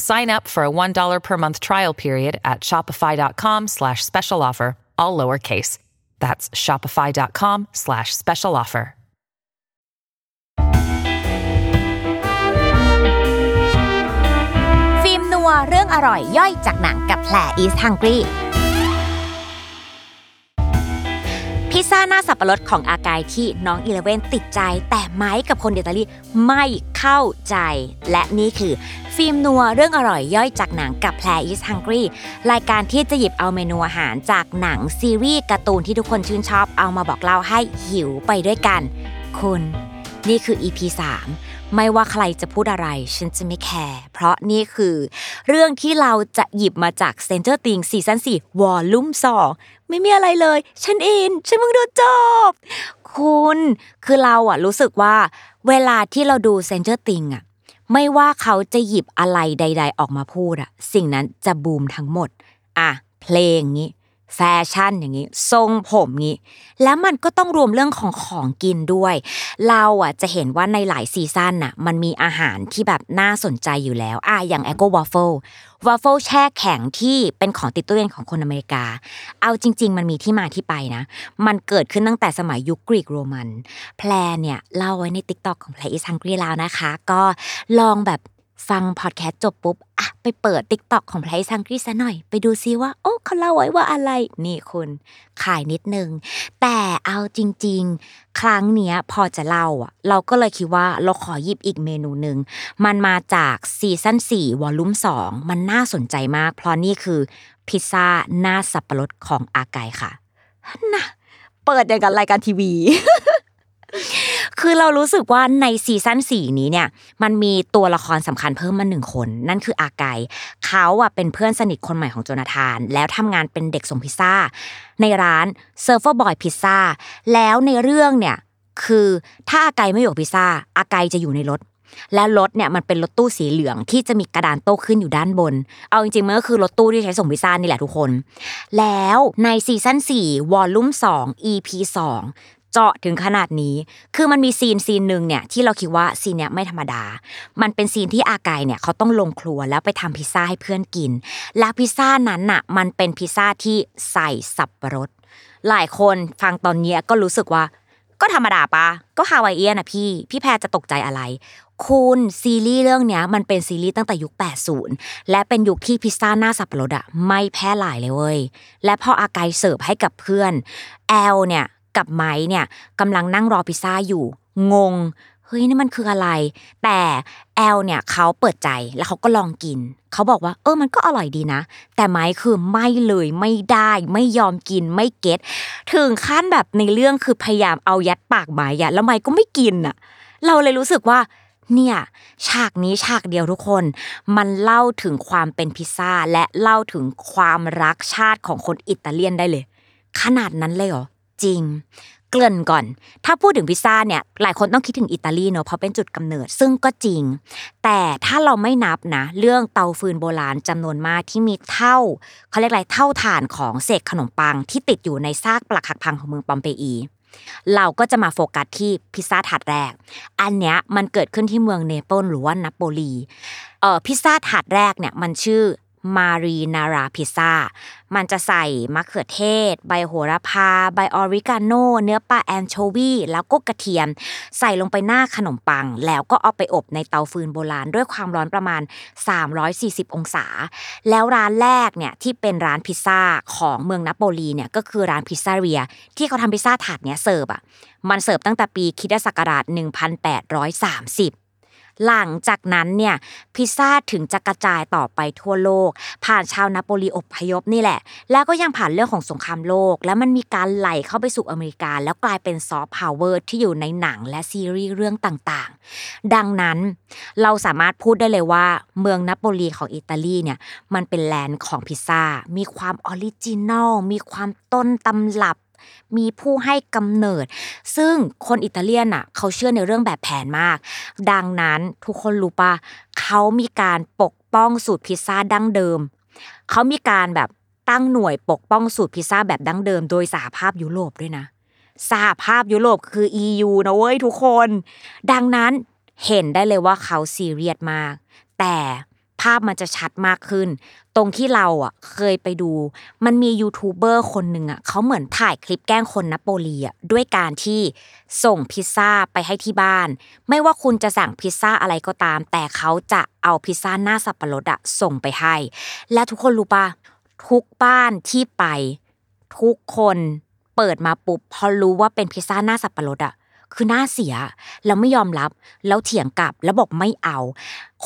Sign up for a $1 per month trial period at shopify.com slash special offer, all lowercase. That's shopify.com slash special offer. ฟิล์มนัวเรื่องอร่อยย่อยจากหนังกับแผล East Hungry พิซซ่าหน้าสับปะรดของอาร์ไกล์ที่น้องอีเลฟเว่นติดใจ แต่ไมค์กับคนอิตาลีไม่เข้าใจ และนี่คือ ฟิล์มนัวเรื่องอร่อยย่อยจากหนังกับแพร is hungry รายการที่จะหยิบเอาเมนูอาหารจากหนังซีรีส์การ์ตูนที่ทุกคนชื่นชอบเอามาบอกเล่าให้หิวไปด้วยกัน คุณ นี่คือ EP 3 ไม่ว่าใครจะพูดอะไร ฉันจะไม่แคร์เพราะนี่คือ เรื่องที่เราจะหยิบมาจาก Stranger Things ซีซั่น4 volume 2ไม่มีอะไรเลย ฉันอิน ฉันเพิ่งดูจบ คุณคือเราอะรู้สึกว่า เวลาที่เราดู Stranger Things อะไม่ว่าเขาจะหยิบอะไรใด ๆ ออกมาพูดอะสิ่งนั้นจะบูมทั้งหมด อะ เพลงงี้ แฟชั่นอย่างนี้ ทรงผมงี้ แล้วมันก็ต้องรวมเรื่องของของกินด้วย เราอะจะเห็นว่าในหลายซีซั่นน่ะมันมีอาหารที่แบบน่าสนใจอยู่แล้วอะอย่าง e อ g o Waffle Waffle แช่แข็งที่เป็นของติดตู้เย็นของคนอเมริกา เอาจริง ๆ มันมีที่มาที่ไปนะ มันเกิดขึ้นตั้งแต่สมัยยุคกรีกโรมัน แพรเนี่ยเล่าไว้ใน t ิ k t o k ของแพรอีสังกรีแล้วนะคะ ก็ลองแบบ ฟังพอดแคสต์จบปุ๊บอะไปเปิด TikTok ของแพร is hungry ซะหน่อย ไปดูซิว่า โอ้เขาเล่าไว้ว่าอะไร นี่คุณ ขายนิดนึง แต่เอาจริง ๆ ครั้งเนี้ยพอจะเล่าอะเราก็เลยคิดว่าเราขอหยิบอีกเมนูหนึ่ง มันมาจากซีซั่น4 volume 2 มันน่าสนใจมาก เพราะนี่คือพิซซ่าหน้าสับปะรดของอาร์ไกล์ค่ะนะเปิดอย่างกับรายการทีวี คือเรารู้สึกว่าในซีซั่นสี่นี้เนี่ย มันมีตัวละครสำคัญเพิ่มมาหนึ่งคน นั่นคืออาร์ไกล์เขาอะเป็นเพื่อนสนิทคนใหม่ของโจนาธาน แล้วทำงานเป็นเด็กส่งพิซซ่า ในร้าน Surfer Boy Pizza แล้วในเรื่องเนี่ยคือถ้าอาร์ไกล์ไม่อยู่พิซซ่าอาร์ไกล์จะอยู่ในรถและรถเนี่ยมันเป็นรถตู้สีเหลืองที่จะมีกระดานโต้คลื่นอยู่ด้านบน เอาจริงๆมันก็คือรถตู้ที่ใช้ส่งพิซซ่านี่แหละทุกคน แล้วในซีซั่น4วอลลุ่ม2 EP 2 เจาะถึงขนาดนี้ คือมันมี scene scene หนึ่งเนี่ยที่เราคิดว่า scene เนี้ยไม่ธรรมดา มันเป็น scene ที่อาร์ไกล์เนี่ยเขาต้องลงครัวแล้วไปทำพิซซ่าให้เพื่อนกิน แล้วพิซซ่านั้นน่ะมันเป็นพิซซ่าที่ใส่สับปะรด หลายคนฟังตอนเนี้ยก็รู้สึกว่า ก็ธรรมดาปะก็ Hawaiian อะพี่ พี่แพรจะตกใจอะไรคุณซีรีส์เรื่องเนี้ยมันเป็นซีรีส์ตั้งแต่ยุค 80 และเป็นยุคที่พิซซ่าหน้าสับปะรดอะไม่แพร่หลายเลยเว้ย และพออาร์ไกล์เสิร์ฟให้กับเพื่อนแอลเนี่ย กับไมค์เนี่ยกำลังนั่งรอพิซซ่าอยู่ งง เฮ้ยนี่มันคืออะไร แต่แอลเนี่ยเขาเปิดใจแล้วเขาก็ลองกิน เขาบอกว่าเออมันก็อร่อยดีนะ แต่ไม้คือไม่เลยไม่ได้ไม่ยอมกินไม่เก็ตถึงขั้นแบบในเรื่องคือพยายามเอายัดปากไม้อะแล้วไม้ก็ไม่กินอะเราเลยรู้สึกว่าเนี่ยฉากนี้ฉากเดียวทุกคน มันเล่าถึงความเป็นพิซซ่าและเล่าถึงความรักชาติของคนอิตาเลียนได้เลย ขนาดนั้นเลยเหรอ จริง เกริ่นก่อน ถ้าพูดถึงพิซซ่าเนี่ยหลายคนต้องคิดถึงอิตาลีเนอะเพราะเป็นจุดกำเนิดซึ่งก็จริง แต่ถ้าเราไม่นับนะ เรื่องเตาฟืนโบราณจำนวนมากที่มีเถ้าเขาเรียกอะไรเถ้าถ่านของเศษขนมปังที่ติดอยู่ในซากปรักหักพังของเมืองปอมเปอีเราก็จะมาโฟกัสที่พิซซ่าถาดแรก อันเนี้ยมันเกิดขึ้นที่เมืองเนเปิลส์หรือว่านาโปลี เอ่อพิซซ่าถาดแรกเนี่ยมันชื่อ Marinara pizza มันจะใส่มะเขือเทศ ใบโหระพา ใบออริกาโน เนื้อปลาแอนโชวีแล้วก็กระเทียม ใส่ลงไปหน้าขนมปัง แล้วก็เอาไปอบในเตาฟืนโบราณด้วยความร้อนประมาณ 340 องศา แล้วร้านแรกเนี่ยที่เป็นร้านพิซซ่าของเมืองนาโปลีเนี่ยก็คือร้าน pizzeria ที่เขาทำพิซซ่าถาดเนี้ยเสิร์ฟอะ มันเสิร์ฟตั้งแต่ปีคริสตศักราช1830 หลังจากนั้นเนี่ยพิซซ่าถึงจะกระจายต่อไปทั่วโลก ผ่านชาวนาโปลีอพยพนี่แหละ แล้วก็ยังผ่านเรื่องของสงครามโลก แล้วมันมีการไหลเข้าไปสู่อเมริกา แล้วกลายเป็นซอฟต์พาวเวอร์ที่อยู่ในหนังและซีรีส์เรื่องต่างๆ ดังนั้นเราสามารถพูดได้เลยว่า เมืองนาโปลีของอิตาลีเนี่ยมันเป็น land ของพิซซ่ามีความ original มีความต้นตำรับ มีผู้ให้กำเนิด ซึ่งคนอิตาเลียนอะเขาเชื่อในเรื่องแบบแผนมาก ดังนั้นทุกคนรู้ปะเขามีการปกป้องสูตรพิซซ่าดั้งเดิม เขามีการแบบตั้งหน่วยปกป้องสูตรพิซซ่าแบบดั้งเดิม โดยสหภาพยุโรปด้วยนะสหภาพยุโรปคือ EU นะเว้ยทุกคน ดังนั้นเห็นได้เลยว่าเขาซีเรียสมาก แต่ ภาพมันจะชัดมากขึ้น ตรงที่เราอะเคยไปดู มันมียูทูบเบอร์คนหนึ่งอะเขาเหมือนถ่ายคลิปแกล้งคนนโปลีอะด้วยการที่ส่งพิซซ่าไปให้ที่บ้าน ไม่ว่าคุณจะสั่งพิซซ่าอะไรก็ตาม แต่เขาจะเอาพิซซ่าหน้าสับปะรดอะส่งไปให้ และทุกคนรู้ปะทุกบ้านที่ไป ทุกคนเปิดมาปุ๊บพอรู้ว่าเป็นพิซซ่าหน้าสับปะรดอะ คือหน้าเสียแล้วไม่ยอมรับ แล้วเถียงกลับแล้วบอกไม่เอา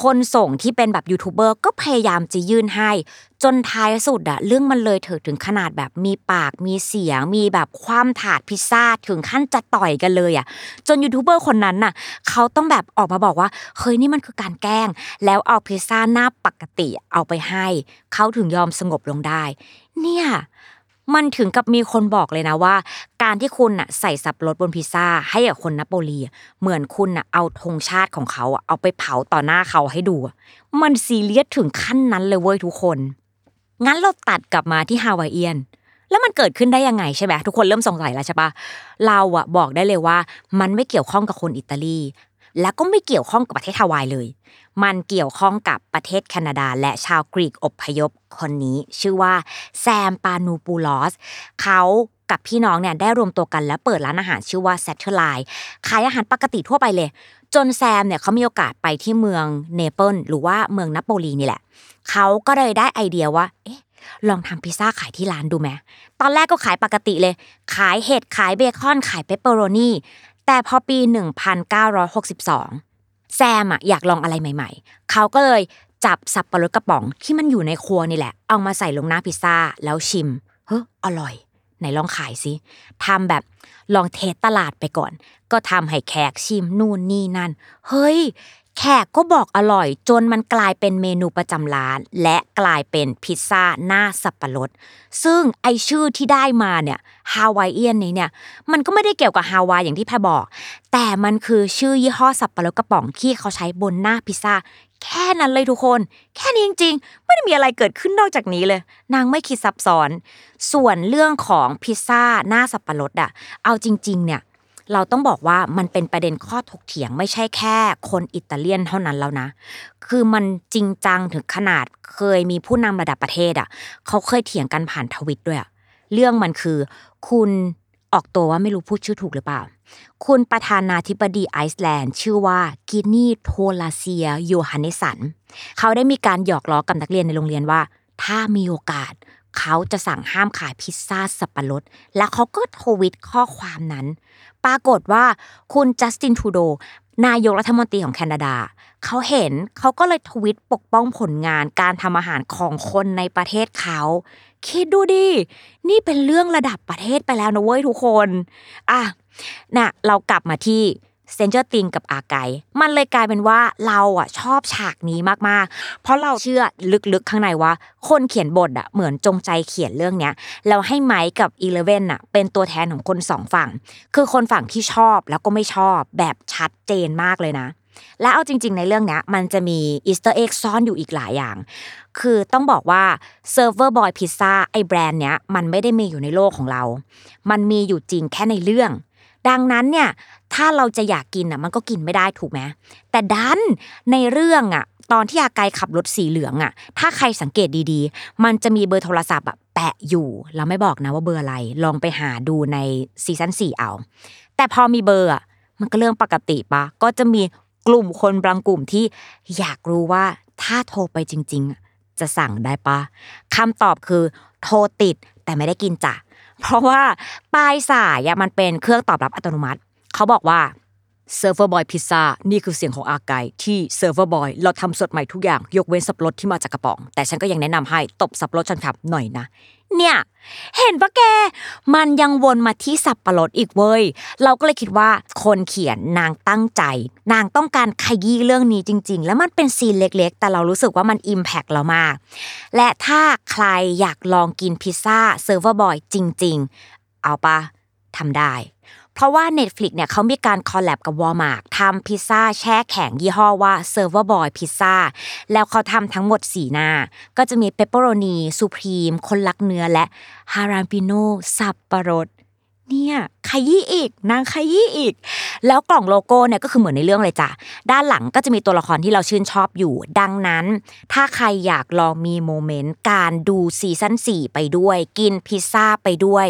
คนส่งที่เป็นแบบยูทูบเบอร์ก็พยายามจะยื่นให้ จนท้ายสุดอะเรื่องมันเลยเถิดถึงขนาดแบบมีปากมีเสียง มีแบบความถาดพิซซ่าถึงขั้นจะต่อยกันเลยอะจนยูทูบเบอร์คนนั้นน่ะเขาต้องแบบออกมาบอกว่าเฮ้ยนี่มันคือการแกล้ง แล้วเอาพิซซ่าหน้าปกติเอาไปให้เขาถึงยอมสงบลงได้ เนี่ย มันถึงกับมีคนบอกเลยนะว่า การที่คุณน่ะใส่สับปะรดบนพิซซ่าให้กับคนนโปลีเหมือนคุณน่ะเอาธงชาติของเขาเอาไปเผาต่อหน้าเขาให้ดู มันซีเรียสถึงขั้นนั้นเลยเว้ยทุกคน งั้นเราตัดกลับมาที่ฮาวายเอียน แล้วมันเกิดขึ้นได้ยังไงใช่ไหมทุกคนเริ่มสงสัยแล้วใช่ปะเราอะบอกได้เลยว่า มันไม่เกี่ยวข้องกับคนอิตาลี แล้วก็ไม่เกี่ยวข้องกับประเทศฮาวายเลย มันเกี่ยวข้องกับประเทศแคนาดา และชาวกรีกอพยพคนนี้ ชื่อว่าแซมปาโนปูลอสเขากับพี่น้องเนี่ยได้รวมตัวกันแล้วเปิดร้านอาหารชื่อว่า Satellite ขายอาหารปกติทั่วไปเลย จนแซมเนี่ยเขามีโอกาสไปที่เมืองเนเปิลส์หรือว่าเมืองนาโปลีนี่แหละเขาก็เลยได้ไอเดียว่า เอ๊ะ ลองทำพิซซ่าขายที่ร้านดูไหมตอนแรกก็ขายปกติเลย ขายเห็ดขายเบคอนขายเปปเปอโรนี แต่พอปี 1962 แซมอะอยากลองอะไรใหม่ ๆ เขาก็เลยจับสับปะรดกระป๋องที่มันอยู่ในครัวนี่แหละ เอามาใส่ลงหน้าพิซซ่าแล้วชิม เฮ้ออร่อย ไหนลองขายสิทำแบบลอง test ตลาดไปก่อน ก็ทำให้แขกชิมนู่นนี่นั่น เฮ้ย แขกก็บอกอร่อยจนมันกลายเป็นเมนูประจำร้าน และกลายเป็นพิซซ่าหน้าสับปะรด ซึ่งไอชื่อที่ได้มาเนี่ยฮาวายเอียนนี้เนี่ยมันก็ไม่ได้เกี่ยวกับฮาวายอย่างที่แพรบอก แต่มันคือชื่อยี่ห้อสับปะรดกระป๋องที่เขาใช้บนหน้าพิซซ่าแค่นั้นเลยทุกคน แค่นี้จริงๆ ไม่ได้มีอะไรเกิดขึ้นนอกจากนี้เลย นางไม่คิดซับซ้อน ส่วนเรื่องของพิซซ่าหน้าสับปะรดอะเอาจริง ๆ เนี่ย เราต้องบอกว่ามันเป็นประเด็นข้อถกเถียงไม่ใช่แค่คนอิตาเลียนเท่านั้นแล้วนะ คือมันจริงจังถึงขนาดเคยมีผู้นำระดับประเทศอะเขาเคยเถียงกันผ่านทวีตด้วยอะเรื่องมันคือ คุณออกตัวว่าไม่รู้พูดชื่อถูกหรือเปล่า คุณประธานาธิบดีไอซ์แลนด์ ชื่อว่ากวึดนี โทร์ลาซิอุส โยฮันเนสสันเขาได้มีการหยอกล้อกับนักเรียนในโรงเรียนว่า ถ้ามีโอกาส เขาจะสั่งห้ามขายพิซซ่าสับปะรด และเขาก็ทวีตข้อความนั้น ปรากฏว่าคุณจัสตินทูโด นายกรัฐมนตรีของแคนาดา เขาเห็นเขาก็เลยทวิตปกป้องผลงานการทำอาหารของคนในประเทศเขา คิดดูดิ นี่เป็นเรื่องระดับประเทศไปแล้วนะเว้ยทุกคน อะน่ะเรากลับมาที่ เซนเจอร์ติงกับอาไกมันเลยกลายเป็นว่าเราอะชอบฉากนี้มากๆ เพราะเราเชื่อลึกๆข้างในว่า คนเขียนบทอะเหมือนจงใจเขียนเรื่องเนี้ยแล้วให้ไมค์กับอีเลเว่นอะเป็นตัวแทนของคนสองฝั่ง คือคนฝั่งที่ชอบแล้วก็ไม่ชอบแบบชัดเจนมากเลยนะ และเอาจริง ๆ ในเรื่องเนี้ยมันจะมี Easter egg ซ่อนอยู่อีกหลายอย่าง คือต้องบอกว่า Surfer Boy Pizza ไอแบรนด์เนี้ยมันไม่ได้มีอยู่ในโลกของเรา มันมีอยู่จริงแค่ในเรื่อง ดังนั้นเนี่ยถ้าเราจะอยากกินอะมันก็กินไม่ได้ถูกไหมแต่ดันในเรื่องอะตอนที่อาร์ไกล์ขับรถสีเหลืองอะ ถ้าใครสังเกตดีๆ มันจะมีเบอร์โทรศัพท์อะแปะอยู่เราไม่บอกนะว่าเบอร์อะไรลองไปหาดูในซีซั่นสี่เอา แต่พอมีเบอร์อะมันก็เรื่องปกติปะก็จะมีกลุ่มคนบางกลุ่มที่อยากรู้ว่าถ้าโทรไปจริง ๆ จะสั่งได้ปะคำตอบคือ โทรติดแต่ไม่ได้กินจ้ะ เพราะว่าปลายสายมันเป็นเครื่องตอบรับอัตโนมัติ เขาบอกว่า Surfer Boy Pizza นี่คือเสียงของอาร์ไกล์ที่ Surfer Boy เราทำสดใหม่ทุกอย่าง ยกเว้นสับปะรดที่มาจากกระป๋อง แต่ฉันก็ยังแนะนำให้ตบสับปะรดฉันครับหน่อยนะ เนี่ย เห็นปะแก มันยังวนมาที่สับปะรดอีกเว้ย เราก็เลยคิดว่าคนเขียนนางตั้งใจ นางต้องการขยี้เรื่องนี้จริง ๆ แล้วมันเป็นซีนเล็กๆ แต่เรารู้สึกว่ามัน impact เรามาก และถ้าใครอยากลองกินพิซซ่า Surfer Boy จริง ๆ เอาปะทำได้ เพราะว่า Netflix เนี่ยเขามีการ collab กับ Walmart ทำพิซซ่าแช่แข็งยี่ห้อว่า Surfer Boy Pizza แล้วเขาทำทั้งหมด 4 หน้า ก็จะมีเปปเปอโรนี supreme คนรักเนื้อและฮาราปิโนสับปะรด เนี่ยขยี้อีกนางขยี้อีก แล้วกล่องโลโก้เนี่ยก็คือเหมือนในเรื่องเลยจ้ะด้านหลังก็จะมีตัวละครที่เราชื่นชอบอยู่ ดังนั้น ถ้าใครอยากลองมี moment การดูซีซั่น4ไปด้วย กินพิซซ่าไปด้วย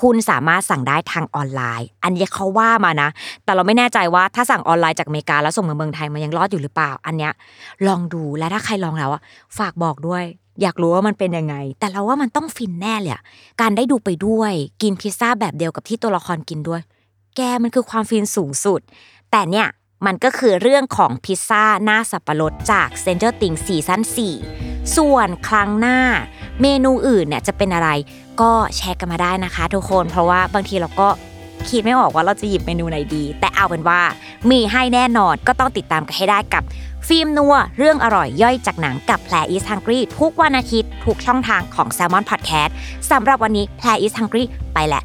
คุณสามารถสั่งได้ทางออนไลน์ อันนี้เขาว่ามานะ แต่เราไม่แน่ใจว่าถ้าสั่งออนไลน์จากอเมริกาแล้วส่งมาเมืองไทยมันยังรอดอยู่หรือเปล่า อันเนี้ยลองดูและถ้าใครลองแล้วอะฝากบอกด้วย อยากรู้ว่ามันเป็นยังไง แต่เราว่ามันต้องฟินแน่เลยการได้ดูไปด้วย กินพิซซ่าแบบเดียวกับที่ตัวละครกินด้วย แกมันคือความฟินสูงสุด แต่เนี่ยมันก็คือเรื่องของพิซซ่าหน้าสับปะรดจาก Stranger Things ซีซั่น4ส่วนครั้งหน้า เมนูอื่นเนี่ยจะเป็นอะไรก็แชร์กันมาได้นะคะ ทุกคนเพราะว่าบางทีเราก็ คิดไม่ออกว่าเราจะหยิบเมนูไหนดี แต่เอาเป็นว่ามีให้แน่นอนก็ต้องติดตามกันให้ได้กับฟิล์มนัว เรื่องอร่อยย่อยจากหนังกับแพรอีสฮังกี้ทุกวันอาทิตย์ทุกช่องทางของ s ซ l m o n Podcast สำหรับวันนี้แพรอีสฮังกี้ไปแหละ